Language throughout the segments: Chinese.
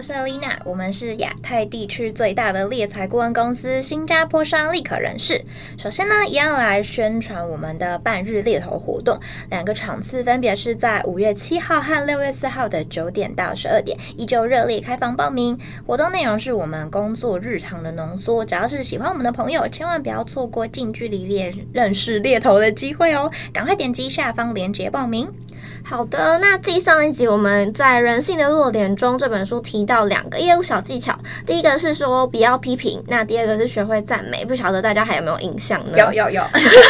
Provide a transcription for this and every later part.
我是 Alina，我们是亚太地区最大的猎才顾问公司新加坡商立可人事。首先呢，一样来宣传我们的半日猎头活动，两个场次分别是在五月七号和六月四号的九点到十二点，依旧热烈开放报名。活动内容是我们工作日常的浓缩，只要是喜欢我们的朋友，千万不要错过近距离猎认识猎头的机会哦！赶快点击下方链接报名。好的，那继上一集我们在《人性的弱点》中这本书提到两个业务小技巧，第一个是说不要批评，那第二个是学会赞美，不晓得大家还有没有印象呢？有有有。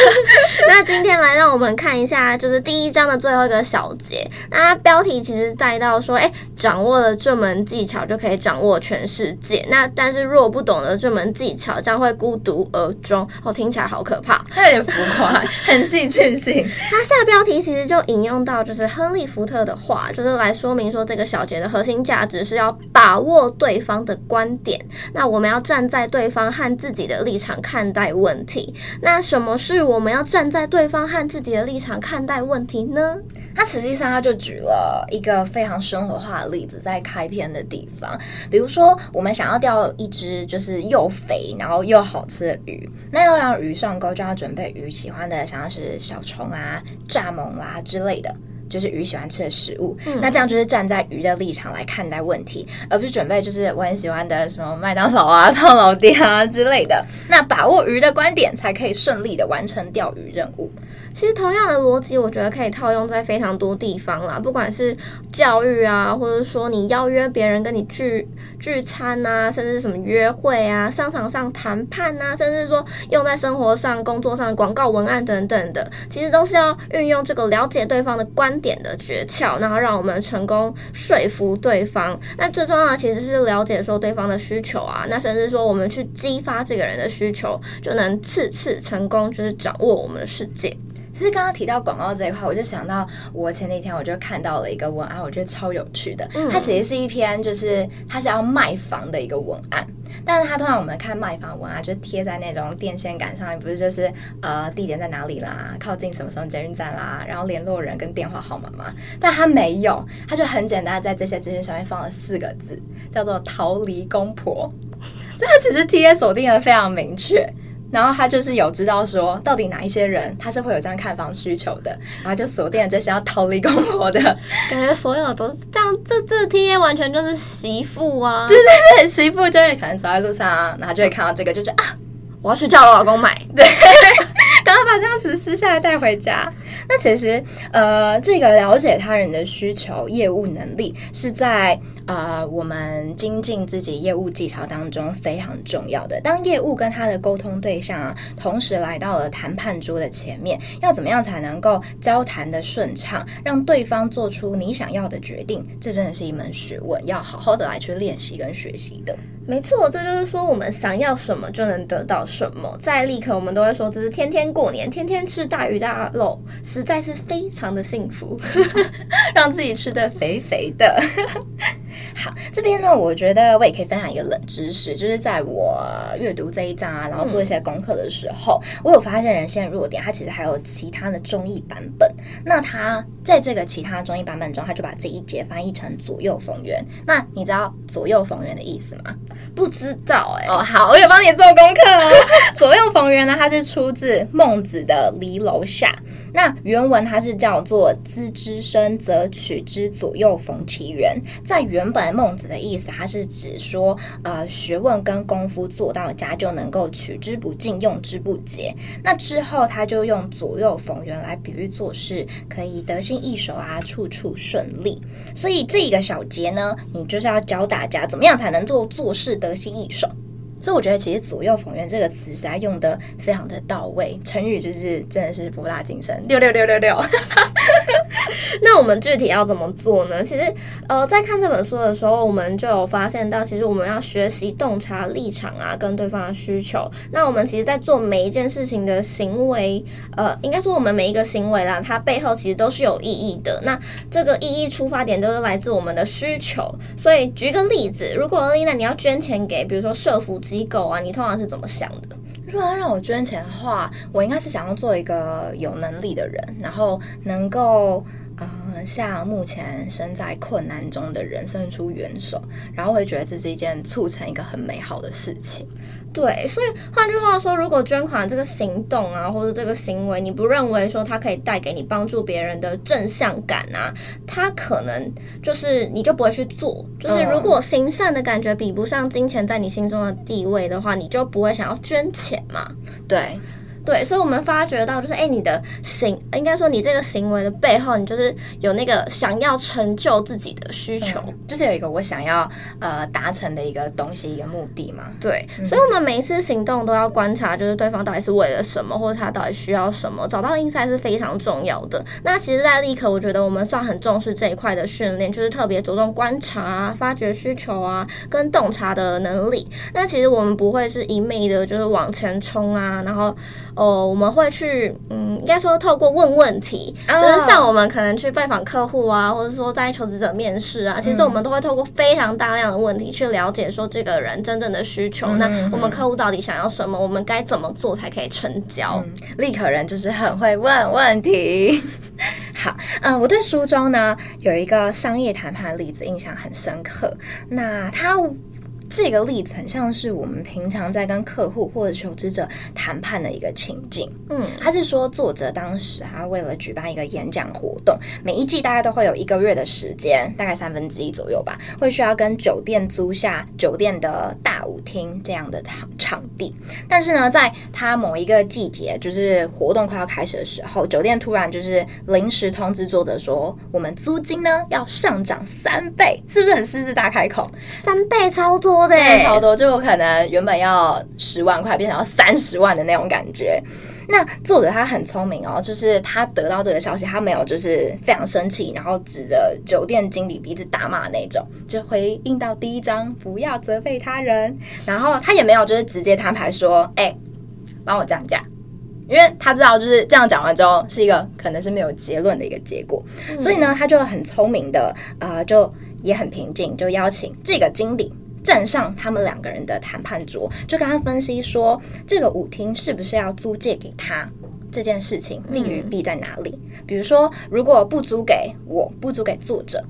那今天来让我们看一下，就是第一章的最后一个小节，那标题其实带到说，哎，掌握了这门技巧就可以掌握全世界。那但是若不懂得这门技巧，将会孤独而终。哦，听起来好可怕，它有点浮夸，很戏剧性。它下标题其实就引用到就是。亨利·福特的话就是来说明说，这个小节的核心价值是要把握对方的观点。那我们要站在对方和自己的立场看待问题。那什么是我们要站在对方和自己的立场看待问题呢？他实际上他就举了一个非常生活化的例子，在开篇的地方，比如说我们想要钓一只就是又肥然后又好吃的鱼，那要让鱼上钩，就要准备鱼喜欢的，像是小虫啊、蚱蜢啦之类的。就是鱼喜欢吃的食物，嗯，那这样就是站在鱼的立场来看待问题，而不是准备就是我很喜欢的什么麦当劳啊、胖老爹啊之类的。那把握鱼的观点，才可以顺利的完成钓鱼任务。其实同样的逻辑，我觉得可以套用在非常多地方啦，不管是教育啊，或者说你邀约别人跟你聚聚餐啊，甚至什么约会啊、商场上谈判啊，甚至说用在生活上、工作上、广告文案等等的，其实都是要运用这个了解对方的观点的诀窍，然后让我们成功说服对方。那最重要的其实是了解说对方的需求啊，那甚至说我们去激发这个人的需求，就能次次成功，就是掌握我们的世界。其实刚刚提到广告这一块，我就想到我前几天我就看到了一个文案，我觉得超有趣的。它其实是一篇就是它是要卖房的一个文案，但是它通常我们看卖房文案就贴在那种电线杆上面，不是就是呃地点在哪里啦，靠近什么什么捷运站啦，然后联络人跟电话号码嘛。但它没有，它就很简单，在这些资讯上面放了四个字，叫做“逃离公婆”。这它其实 TA 锁定的非常明确。然后他就是有知道说，到底哪一些人他是会有这样看房需求的，然后就锁定了这些要逃离公婆的，感觉所有都是这样，这这 T A 完全就是媳妇啊，对对对，媳妇就会可能走在路上啊，然后就会看到这个，就觉得啊，我要去叫我老公买，对。赶快把这样子撕下来带回家。那其实，呃，这个了解他人的需求、业务能力，是在呃我们精进自己业务技巧当中非常重要的。当业务跟他的沟通对象啊，同时来到了谈判桌的前面，要怎么样才能够交谈的顺畅，让对方做出你想要的决定？这真的是一门学问，要好好的来去练习跟学习的。没错，这就是说我们想要什么就能得到什么。在立刻，我们都会说这是天天过年，天天吃大鱼大肉，实在是非常的幸福，让自己吃得肥肥的。好，这边呢，我觉得我也可以分享一个冷知识，就是在我阅读这一章啊，然后做一些功课的时候，我有发现人性弱点，它其实还有其他的中译版本。那它在这个其他中译版本中，它就把这一节翻译成左右逢源。那你知道左右逢源的意思吗？不知道哎、欸。哦，好，我有帮你做功课哦。左右逢源呢，它是出自孟子的《离楼下》。那原文它是叫做“资之深则取之左右逢其源”。在原本孟子的意思，它是指说，呃，学问跟功夫做到家，就能够取之不尽，用之不竭。那之后，他就用左右逢源来比喻做事可以得心应手啊，处处顺利。所以这一个小节呢，你就是要教大家怎么样才能做做事得心应手。所以我觉得，其实“左右逢源”这个词实在用的非常的到位，成语就是真的是博大精深，六六六六六。那我们具体要怎么做呢？其实，呃，在看这本书的时候，我们就有发现到，其实我们要学习洞察立场啊，跟对方的需求。那我们其实，在做每一件事情的行为，呃，应该说我们每一个行为啦，它背后其实都是有意义的。那这个意义出发点都是来自我们的需求。所以，举个例子，如果丽娜你要捐钱给，比如说社福。机构啊，你通常是怎么想的？如果要让我捐钱的话，我应该是想要做一个有能力的人，然后能够。啊、嗯，向目前身在困难中的人伸出援手，然后会觉得这是一件促成一个很美好的事情。对，所以换句话说，如果捐款这个行动啊，或者这个行为，你不认为说它可以带给你帮助别人的正向感啊，它可能就是你就不会去做。就是如果行善的感觉比不上金钱在你心中的地位的话，你就不会想要捐钱嘛。对。对，所以，我们发觉到，就是，哎，你的行，应该说，你这个行为的背后，你就是有那个想要成就自己的需求，嗯、就是有一个我想要呃达成的一个东西，一个目的嘛。对，所以，我们每一次行动都要观察，就是对方到底是为了什么，或者他到底需要什么，找到 insight 是非常重要的。那其实，在立刻，我觉得我们算很重视这一块的训练，就是特别着重观察啊、发掘需求啊，跟洞察的能力。那其实我们不会是一昧的，就是往前冲啊，然后。哦，我们会去，嗯，应该说透过问问题，oh. 就是像我们可能去拜访客户啊，或者说在求职者面试啊，其实我们都会透过非常大量的问题去了解说这个人真正的需求。Mm -hmm. 那我们客户到底想要什么？我们该怎么做才可以成交？嗯、立可人就是很会问问题。好，嗯，我对书中呢有一个商业谈判的例子印象很深刻。那他。这个例子很像是我们平常在跟客户或者求职者谈判的一个情境。嗯，他是说作者当时他为了举办一个演讲活动，每一季大概都会有一个月的时间，大概三分之一左右吧，会需要跟酒店租下酒店的大舞厅这样的场场地。但是呢，在他某一个季节，就是活动快要开始的时候，酒店突然就是临时通知作者说，我们租金呢要上涨三倍，是不是很狮子大开口？三倍超多。对，超多，就我可能原本要十万块，变成要三十万的那种感觉。那作者他很聪明哦，就是他得到这个消息，他没有就是非常生气，然后指着酒店经理鼻子大骂那种，就回应到第一章不要责备他人。然后他也没有就是直接摊牌说，哎，帮我降价，因为他知道就是这样讲完之后是一个可能是没有结论的一个结果，嗯、所以呢，他就很聪明的啊、呃，就也很平静，就邀请这个经理。站上他们两个人的谈判桌，就跟他分析说，这个舞厅是不是要租借给他这件事情，利与弊在哪里？比如说，如果不租给我，不租给作者。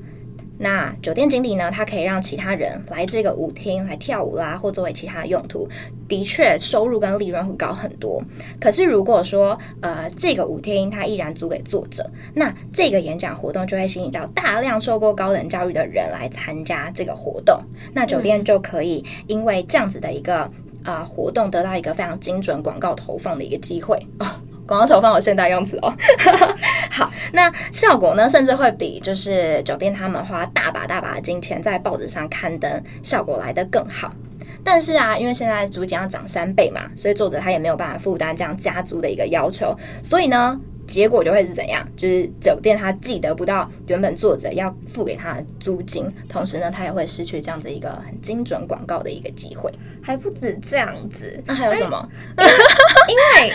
那酒店经理呢？他可以让其他人来这个舞厅来跳舞啦，或作为其他的用途，的确收入跟利润会高很多。可是如果说呃这个舞厅他依然租给作者，那这个演讲活动就会吸引到大量受过高等教育的人来参加这个活动，那酒店就可以因为这样子的一个啊、呃、活动得到一个非常精准广告投放的一个机会。广告投放有现代用词哦，好，那效果呢，甚至会比就是酒店他们花大把大把的金钱在报纸上刊登效果来得更好。但是啊，因为现在租金要涨三倍嘛，所以作者他也没有办法负担这样加租的一个要求，所以呢。结果就会是怎样？就是酒店他既得不到原本作者要付给他的租金，同时呢，他也会失去这样子一个很精准广告的一个机会。还不止这样子，那 还有什么？因 为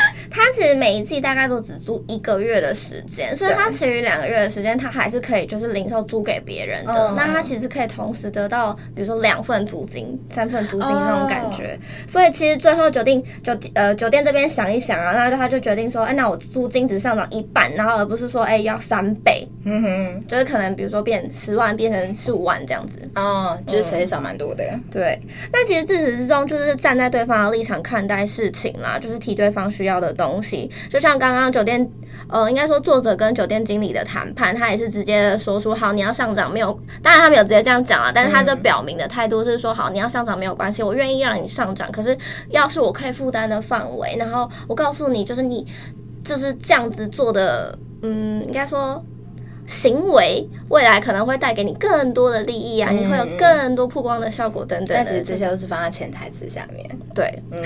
每一季大概都只租一个月的时间，所以他其余两个月的时间，他还是可以就是零售租给别人的。嗯。那他其实可以同时得到，比如说两份租金、三份租金那种感觉。哦。所以其实最后酒店酒呃酒店这边想一想啊，那他就决定说，哎，那我租金只上涨。一半，然后而不是说，哎，要三倍，嗯哼，就是可能比如说变十万变成十五万这样子，哦，就是其实少蛮多的。对，那其实自始至终就是站在对方的立场看待事情啦，就是提对方需要的东西。就像刚刚酒店，呃，应该说作者跟酒店经理的谈判，他也是直接说出，好，你要上涨没有？当然他没有直接这样讲啊，但是他的表明的态度是说，好，你要上涨没有关系，我愿意让你上涨，可是要是我可以负担的范围，然后我告诉你，就是你。就是这样子做的，嗯，应该说行为未来可能会带给你更多的利益啊，嗯、你会有更多曝光的效果等等。但其实这些都是放在潜台词下面。对，嗯。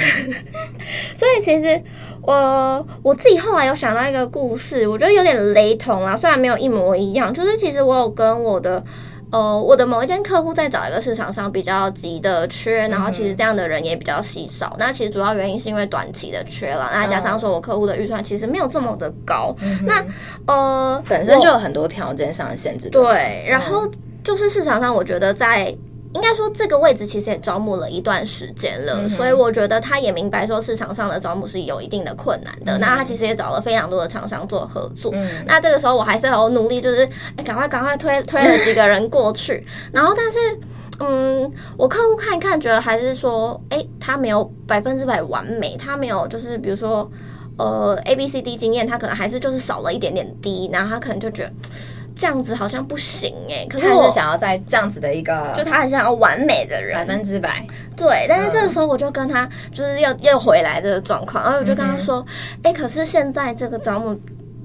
所以其实我我自己后来有想到一个故事，我觉得有点雷同啊，虽然没有一模一样，就是其实我有跟我的。呃，我的某一间客户在找一个市场上比较急的缺，然后其实这样的人也比较稀少。嗯、那其实主要原因是因为短期的缺了，那加上说我客户的预算其实没有这么的高。嗯、那呃，本身就有很多条件上的限制。对，然后就是市场上，我觉得在应该说这个位置其实也招募了一段时间了，嗯、所以我觉得他也明白说市场上的招募是有一定的困难的。嗯、那他其实也找了非常多的厂商做合作。嗯、那这个时候我还是有努力，就是哎，赶快赶快推推了几个人过去。然后，但是嗯，我客户看一看，觉得还是说，哎，他没有百分之百完美，他没有就是比如说呃 A B C D 经验，他可能还是就是少了一点点 D，然后他可能就觉得。这样子好像不行哎、欸，可是我是想要在这样子的一个，就他很想要完美的人，百分之百。对，但是这个时候我就跟他就是要又回来这个状况，然后我就跟他说，哎、嗯欸，可是现在这个招募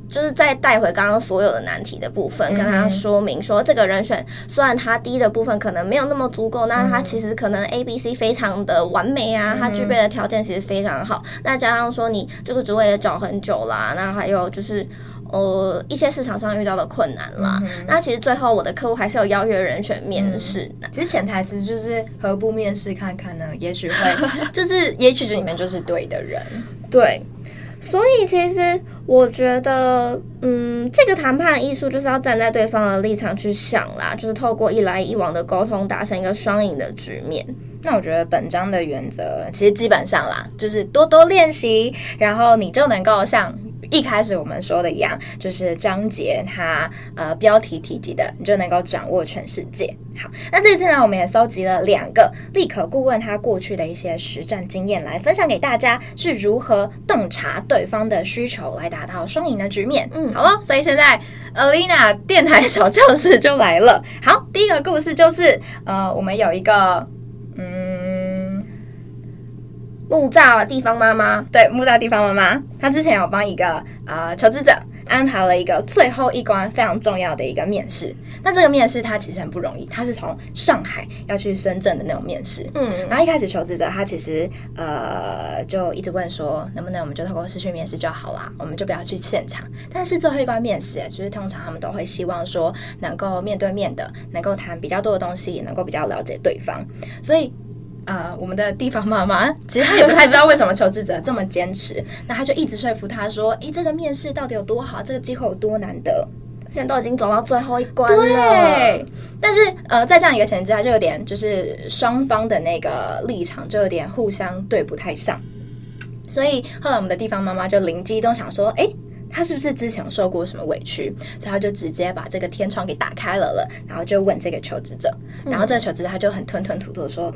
就是再带回刚刚所有的难题的部分，跟他说明说，这个人选虽然他低的部分可能没有那么足够，那他其实可能 A、B、C 非常的完美啊，他具备的条件其实非常好。那加上说你这个职位也找很久啦，那还有就是。呃，一些市场上遇到的困难啦，嗯、那其实最后我的客户还是有邀约人选面试。嗯、其实潜台词就是何不面试看看呢？也许会，就是也许这里面就是对的人。对，所以其实我觉得，嗯，这个谈判艺术就是要站在对方的立场去想啦，就是透过一来一往的沟通，达成一个双赢的局面。那我觉得本章的原则其实基本上啦，就是多多练习，然后你就能够像。一开始我们说的一样，就是章节它呃标题提及的，你就能够掌握全世界。好，那这次呢，我们也搜集了两个立可顾问他过去的一些实战经验来分享给大家，是如何洞察对方的需求来达到双赢的局面。嗯，好了，所以现在 Alina 电台小教室就来了。好，第一个故事就是呃，我们有一个嗯。木栅地方妈妈，对，木栅地方妈妈，她之前有帮一个啊、呃、求职者安排了一个最后一关非常重要的一个面试。那这个面试他其实很不容易，他是从上海要去深圳的那种面试。嗯，然后一开始求职者他其实呃就一直问说，能不能我们就透过视讯面试就好啦，我们就不要去现场。但是最后一关面试，其实通常他们都会希望说能够面对面的，能够谈比较多的东西，也能够比较了解对方。所以。啊、呃，我们的地方妈妈其实她也不太知道为什么求职者这么坚持，那她就一直说服他说：“诶，这个面试到底有多好？这个机会有多难得？现在都已经走到最后一关了。”对。但是呃，在这样一个前提下，就有点就是双方的那个立场就有点互相对不太上。所以后来我们的地方妈妈就灵机一动想说：“诶，他是不是之前受过什么委屈？”所以他就直接把这个天窗给打开了了，然后就问这个求职者，然后这个求职者他就很吞吞吐吐的说。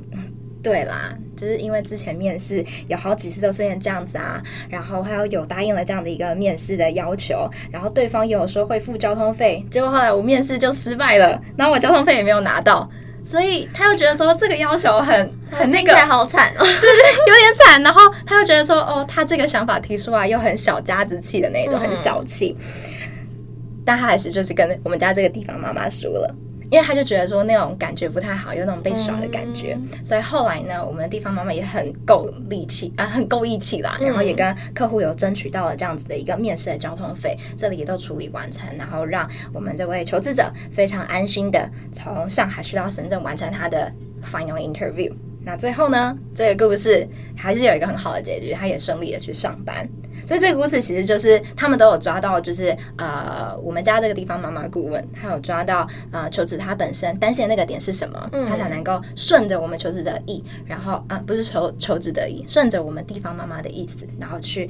对啦，就是因为之前面试有好几次都出现这样子啊，然后还有有答应了这样的一个面试的要求，然后对方也有说会付交通费，结果后来我面试就失败了，然后我交通费也没有拿到，所以他又觉得说这个要求很很那个，好惨哦，对对，有点惨，然后他又觉得说哦，他这个想法提出来又很小家子气的那种，很小气，嗯、但他还是就是跟我们家这个地方妈妈说了。因为他就觉得说那种感觉不太好，有那种被耍的感觉，嗯、所以后来呢，我们的地方妈妈也很够力气啊，很够义气啦，然后也跟客户有争取到了这样子的一个面试的交通费，这里也都处理完成，然后让我们这位求职者非常安心的从上海去到深圳完成他的 final interview。那最后呢，这个故事还是有一个很好的结局，他也顺利的去上班。所以这个故事其实就是他们都有抓到，就是呃，我们家这个地方妈妈顾问，他有抓到呃求职他本身担心的那个点是什么，他才能够顺着我们求职的意，然后啊、不是求求职的意，顺着我们地方妈妈的意思，然后去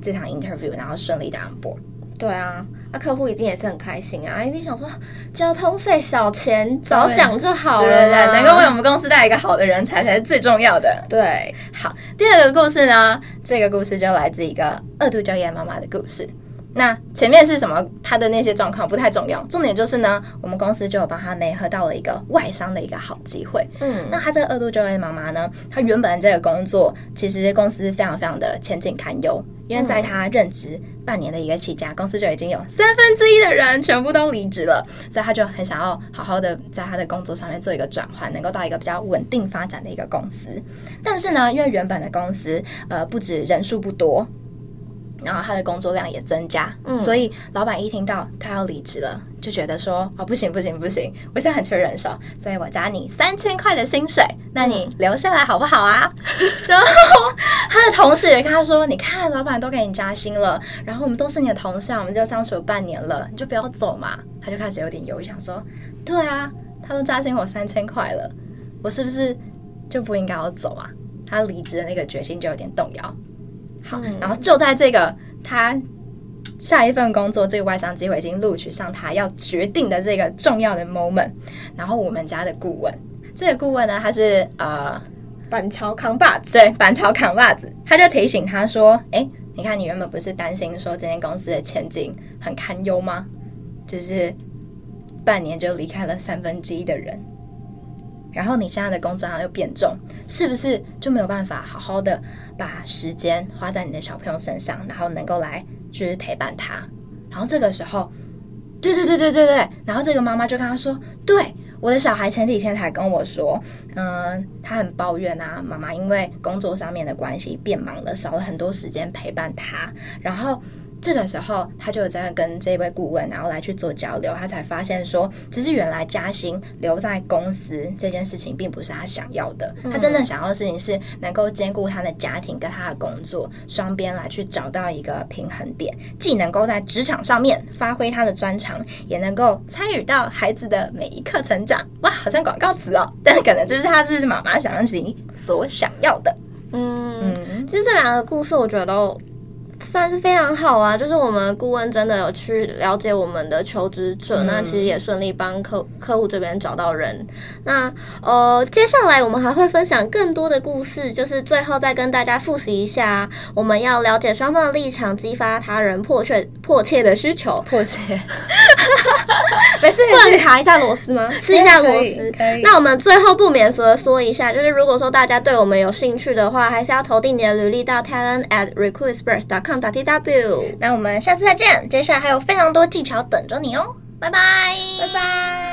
这场 interview，然后顺利的 on board。对啊，那客户一定也是很开心啊，一定想说交通费小钱早讲就好了，对对对，能够为我们公司带来一个好的人才才是最重要的。对，好，第二个故事呢，这个故事就来自一个二度就业妈妈的故事。那前面是什么？他的那些状况不太重要，重点就是呢，我们公司就有帮他媒合到了一个外商的一个好机会。嗯，那他这个二度就业妈妈呢，她原本这个工作其实公司非常非常的前景堪忧，因为在她任职半年的一个期间，公司就已经有三分之一的人全部都离职了，所以他就很想要好好的在他的工作上面做一个转换，能够到一个比较稳定发展的一个公司。但是呢，因为原本的公司呃不止人数不多。然后他的工作量也增加，嗯、所以老板一听到他要离职了，就觉得说哦不行不行不行，我现在很缺人手，所以我加你三千块的薪水，那你留下来好不好啊？然后他的同事也跟他说，你看老板都给你加薪了，然后我们都是你的同事，我们就相处了半年了，你就不要走嘛。他就开始有点犹豫，想说，对啊，他都加薪我三千块了，我是不是就不应该要走啊？他离职的那个决心就有点动摇。好，嗯、然后就在这个他下一份工作，这个外商机会已经录取上他要决定的这个重要的 moment，然后我们家的顾问，这个顾问呢，他是呃板桥扛把子，对，板桥扛把子，他就提醒他说：“哎，你看你原本不是担心说这间公司的前景很堪忧吗？就是半年就离开了三分之一的人。”然后你现在的工作量又变重，是不是就没有办法好好的把时间花在你的小朋友身上，然后能够来就是陪伴他？然后这个时候，对对对对对对，然后这个妈妈就跟他说：“对，我的小孩前几天才跟我说，嗯，他很抱怨啊，妈妈因为工作上面的关系变忙了，少了很多时间陪伴他。”然后。这个时候，他就在跟这位顾问，然后来去做交流，他才发现说，其实原来加薪留在公司这件事情，并不是他想要的。他真正想要的事情是能够兼顾他的家庭跟他的工作，双边来去找到一个平衡点，既能够在职场上面发挥他的专长，也能够参与到孩子的每一刻成长。哇，好像广告词哦，但可能这是他是妈妈想让自己所想要的。嗯嗯，其实这两个故事，我觉得都。算是非常好啊，就是我们顾问真的有去了解我们的求职者，嗯、那其实也顺利帮客客户这边找到人。那呃，接下来我们还会分享更多的故事，就是最后再跟大家复习一下，我们要了解双方的立场，激发他人迫切迫切的需求。迫切，没事，不能卡一下螺丝吗？吃一下螺丝。那我们最后不免俗的说一下，就是如果说大家对我们有兴趣的话，还是要投递你的履历到 talent at recruitexpress.com。打 T W，那我们下次再见。接下来还有非常多技巧等着你哦，拜拜，拜拜。